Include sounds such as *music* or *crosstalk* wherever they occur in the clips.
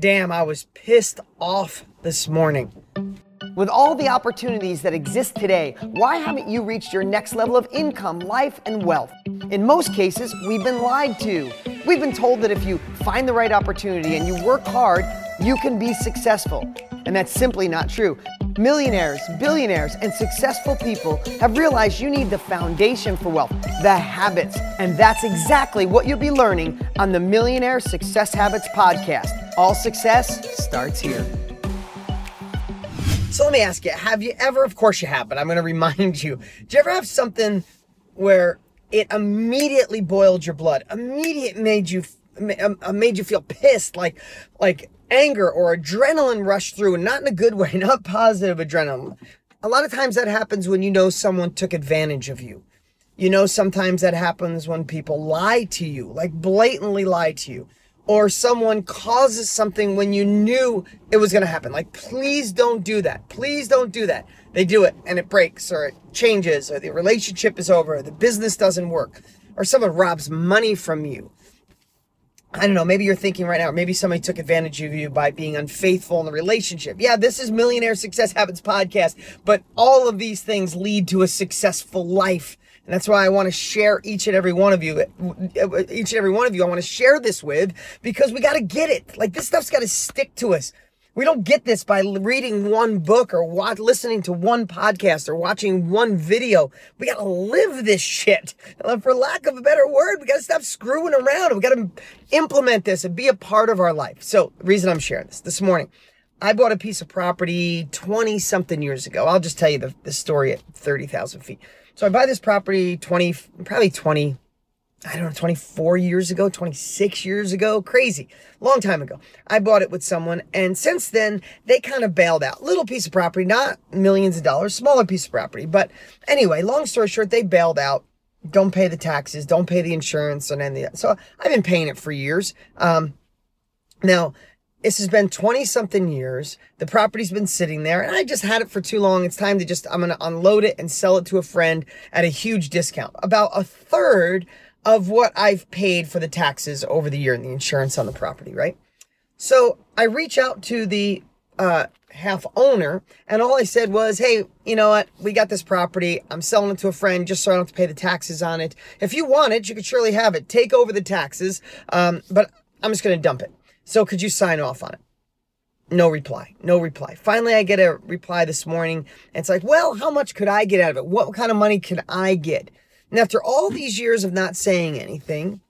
Damn, I was pissed off this morning. With all the opportunities that exist today, why haven't you reached your next level of income, life, and wealth? In most cases, we've been lied to. We've been told that if you find the right opportunity and you work hard, you can be successful. And that's simply not true. Millionaires, billionaires, and successful people have realized you need the foundation for wealth, the habits. And that's exactly what you'll be learning on the Millionaire Success Habits podcast. All success starts here. So let me ask you, have you ever, of course you have, but I'm going to remind you, do you ever have something where it immediately boiled your blood, immediate made you, uh, made you feel pissed, like, like anger or adrenaline rush through, and not in a good way, *laughs* not positive adrenaline. A lot of times that happens when you know someone took advantage of you. You know, sometimes that happens when people lie to you, like blatantly lie to you. Or someone causes something when you knew it was going to happen. Like, please don't do that. Please don't do that. They do it and it breaks or it changes or the relationship is over or the business doesn't work or someone robs money from you I don't know, maybe you're thinking right now, maybe somebody took advantage of you by being unfaithful in the relationship. Yeah, this is Millionaire Success Habits podcast, but all of these things lead to a successful life. And that's why I want to share each and every one of you, each and every one of you, I want to share this with because we got to get it. Like this stuff's got to stick to us. We don't get this by reading one book or watch, listening to one podcast or watching one video. We got to live this shit. Uh, for lack of a better word, we got to stop screwing around. We got to implement this and be a part of our life. So, the reason I'm sharing this this morning, I bought a piece of property 20 something years ago. I'll just tell you the, the story at 30,000 feet. So I buy this property 20, probably 20, I don't know, 24 years ago, 26 years ago, crazy, long time ago. I bought it with someone, and since then, they kind of bailed out. Little piece of property, not millions of dollars, smaller piece of property. But anyway, long story short, they bailed out. Don't pay the taxes, don't pay the insurance, and any So I've been paying it for years. Um, now, this has been 20 something years. The property's been sitting there and I just had it for too long. It's time to just, I'm going to unload it and sell it to a friend at a huge discount. About a third of what I've paid for the taxes over the year and the insurance on the property, right? So I reach out to the uh, half owner, and all I said was, "Hey, you know what? We got this property. I'm selling it to a friend just so I don't have to pay the taxes on it. If you want it, you could surely have it. Take over the taxes, um, but I'm just going to dump it. So could you sign off on it?" No reply. No reply. Finally, I get a reply this morning, and it's like, "Well, how much could I get out of it? What kind of money can I get?" And after all these years of not saying anything,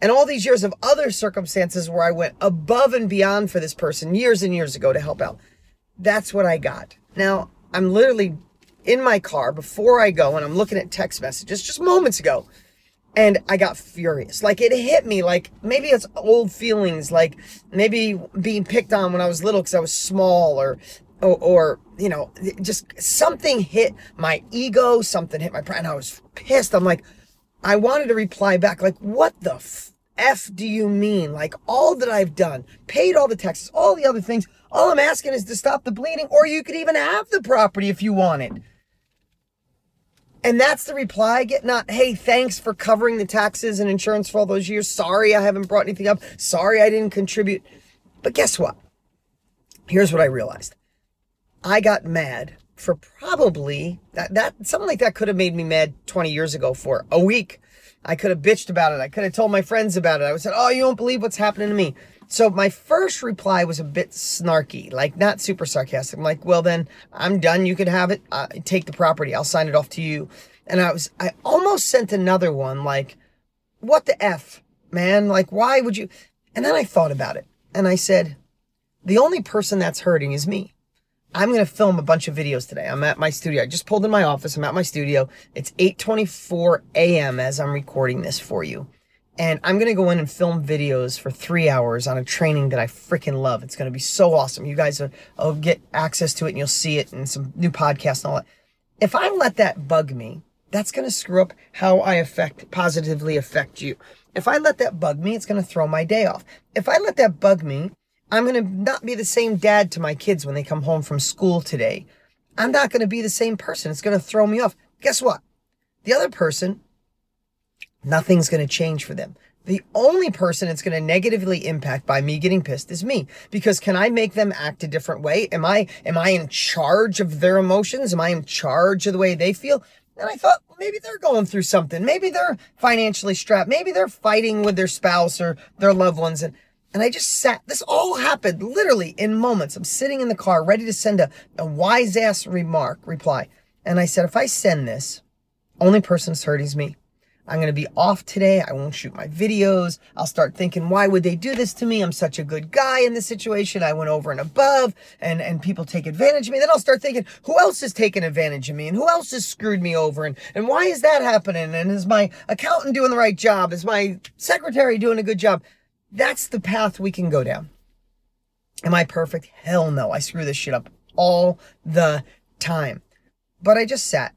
and all these years of other circumstances where I went above and beyond for this person years and years ago to help out, that's what I got. Now, I'm literally in my car before I go and I'm looking at text messages just moments ago. And I got furious. Like it hit me like maybe it's old feelings, like maybe being picked on when I was little because I was small or or, or, you know, just something hit my ego, something hit my pride, and I was pissed. I'm like, I wanted to reply back, like, what the f, f do you mean? Like, all that I've done, paid all the taxes, all the other things, all I'm asking is to stop the bleeding, or you could even have the property if you wanted. And that's the reply I get. Not, hey, thanks for covering the taxes and insurance for all those years. Sorry I haven't brought anything up. Sorry I didn't contribute. But guess what? Here's what I realized. I got mad for probably that, that something like that could have made me mad 20 years ago for a week. I could have bitched about it. I could have told my friends about it. I would say, "Oh, you won't believe what's happening to me." So my first reply was a bit snarky, like not super sarcastic. I'm like, "Well, then I'm done. You can have it. Uh, take the property. I'll sign it off to you." And I was, I almost sent another one like, "What the f, man? Like, why would you?" And then I thought about it, and I said, "The only person that's hurting is me." I'm going to film a bunch of videos today. I'm at my studio. I just pulled in my office. I'm at my studio. It's 8:24 a.m. as I'm recording this for you. And I'm to go in and film videos for 3 hours on a training that I freaking love. It's to be so awesome. You guys will, will get access to it and you'll see it and some new podcasts and all that. If I let that bug me, that's to screw up how I affect positively affect you. If I let that bug me, it's to throw my day off. If I let that bug me, I'm to not be the same dad to my kids when they come home from school today. I'm not to be the same person. It's to throw me off. Guess what? The other person, nothing's going to change for them. The only person it's going to negatively impact by me getting pissed is me. Because can I make them act a different way? Am I, am I in charge of their emotions? Am I in charge of the way they feel? And I thought well, maybe they're going through something. Maybe they're financially strapped. Maybe they're fighting with their spouse or their loved ones. And, and I just sat, this all happened literally in moments. I'm sitting in the car ready to send a, a wise ass remark, reply. And I said, if I send this, only person that's hurting is me. I'm going to be off today. I won't shoot my videos. I'll start thinking, why would they do this to me? I'm such a good guy in this situation. I went over and above and, and people take advantage of me. Then I'll start thinking, who else is taking advantage of me and who else has screwed me over? And, and why is that happening? And is my accountant doing the right job? Is my secretary doing a good job? That's the path we can go down. Am I perfect? Hell no. I screw this shit up all the time. But I just sat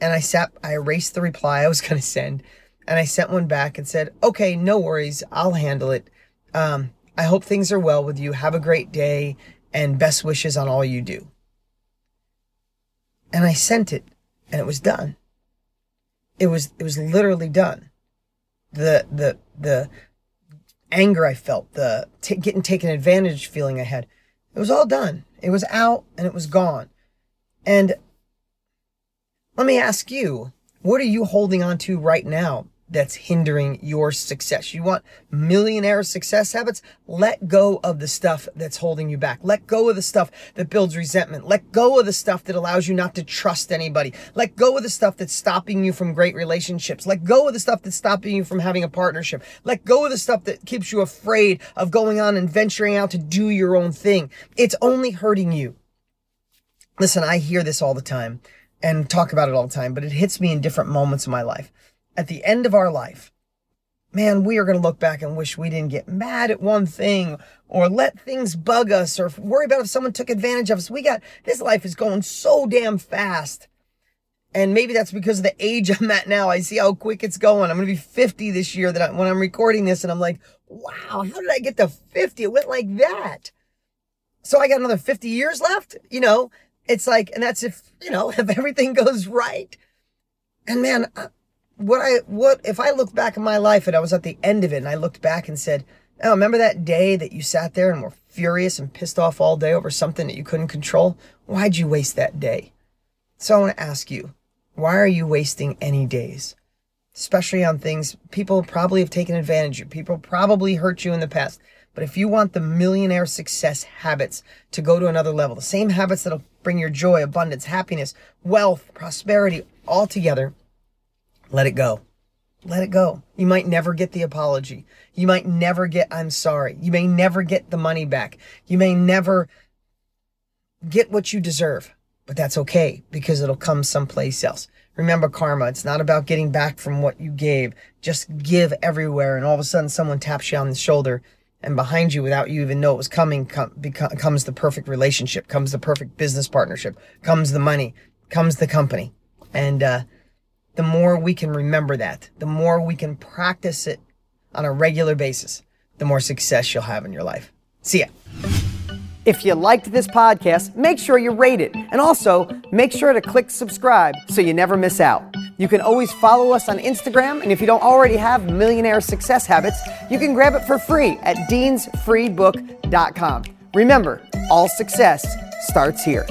and I sat, I erased the reply I was *laughs* going to send and I sent one back and said, okay, no worries. I'll handle it. Um, I hope things are well with you. Have a great day and best wishes on all you do. And I sent it and it was done. It was, it was literally done. The, the, the anger I felt, the t- getting taken advantage feeling I had, it was all done. It was out and it was gone. And let me ask you, what are you holding on to right now that's hindering your success? You want millionaire success habits? Let go of the stuff that's holding you back. Let go of the stuff that builds resentment. Let go of the stuff that allows you not to trust anybody. Let go of the stuff that's stopping you from great relationships. Let go of the stuff that's stopping you from having a partnership. Let go of the stuff that keeps you afraid of going on and venturing out to do your own thing. It's only hurting you. Listen, I hear this all the time and talk about it all the time, but it hits me in different moments of my life. At the end of our life, man, we are going to look back and wish we didn't get mad at one thing or let things bug us or worry about if someone took advantage of us. We got, this life is going so damn fast. And maybe that's because of the age *laughs* I'm at now. I see how quick it's going. I'm going to be 50 this year that I, when I'm recording this and I'm like, wow, how did I get to 50? It went like that. So I got another 50 years left, you know, it's like, and that's if, you know, *laughs* if everything goes right. And man, uh, what I, what, if I look back in my life and I was at the end of it and I looked back and said, oh, remember that day that you sat there and were furious and pissed off all day over something that you couldn't control? Why'd you waste that day? So I want to ask you, why are you wasting any days? Especially on things people probably have taken advantage of. People probably hurt you in the past. But if you want the millionaire success habits to go to another level, the same habits that'll bring your joy, abundance, happiness, wealth, prosperity all together, let it go. Let it go. You might never get the apology. You might never get, I'm sorry. You may never get the money back. You may never get what you deserve, but that's okay because it'll come someplace else. Remember karma. It's not about getting back from what you gave. Just give everywhere. And all of a sudden someone taps you on the shoulder and behind you without you even know it was coming com- beco- comes the perfect relationship comes the perfect business partnership comes the money comes the company and uh, the more we can remember that the more we can practice it on a regular basis the more success you'll have in your life see ya if you liked this podcast, make sure you rate it. And also, make sure to click subscribe so you never miss out. You can always follow us on Instagram, and if you don't already have Millionaire Success Habits, you can grab it for free at deansfreebook.com. Remember, all success starts here.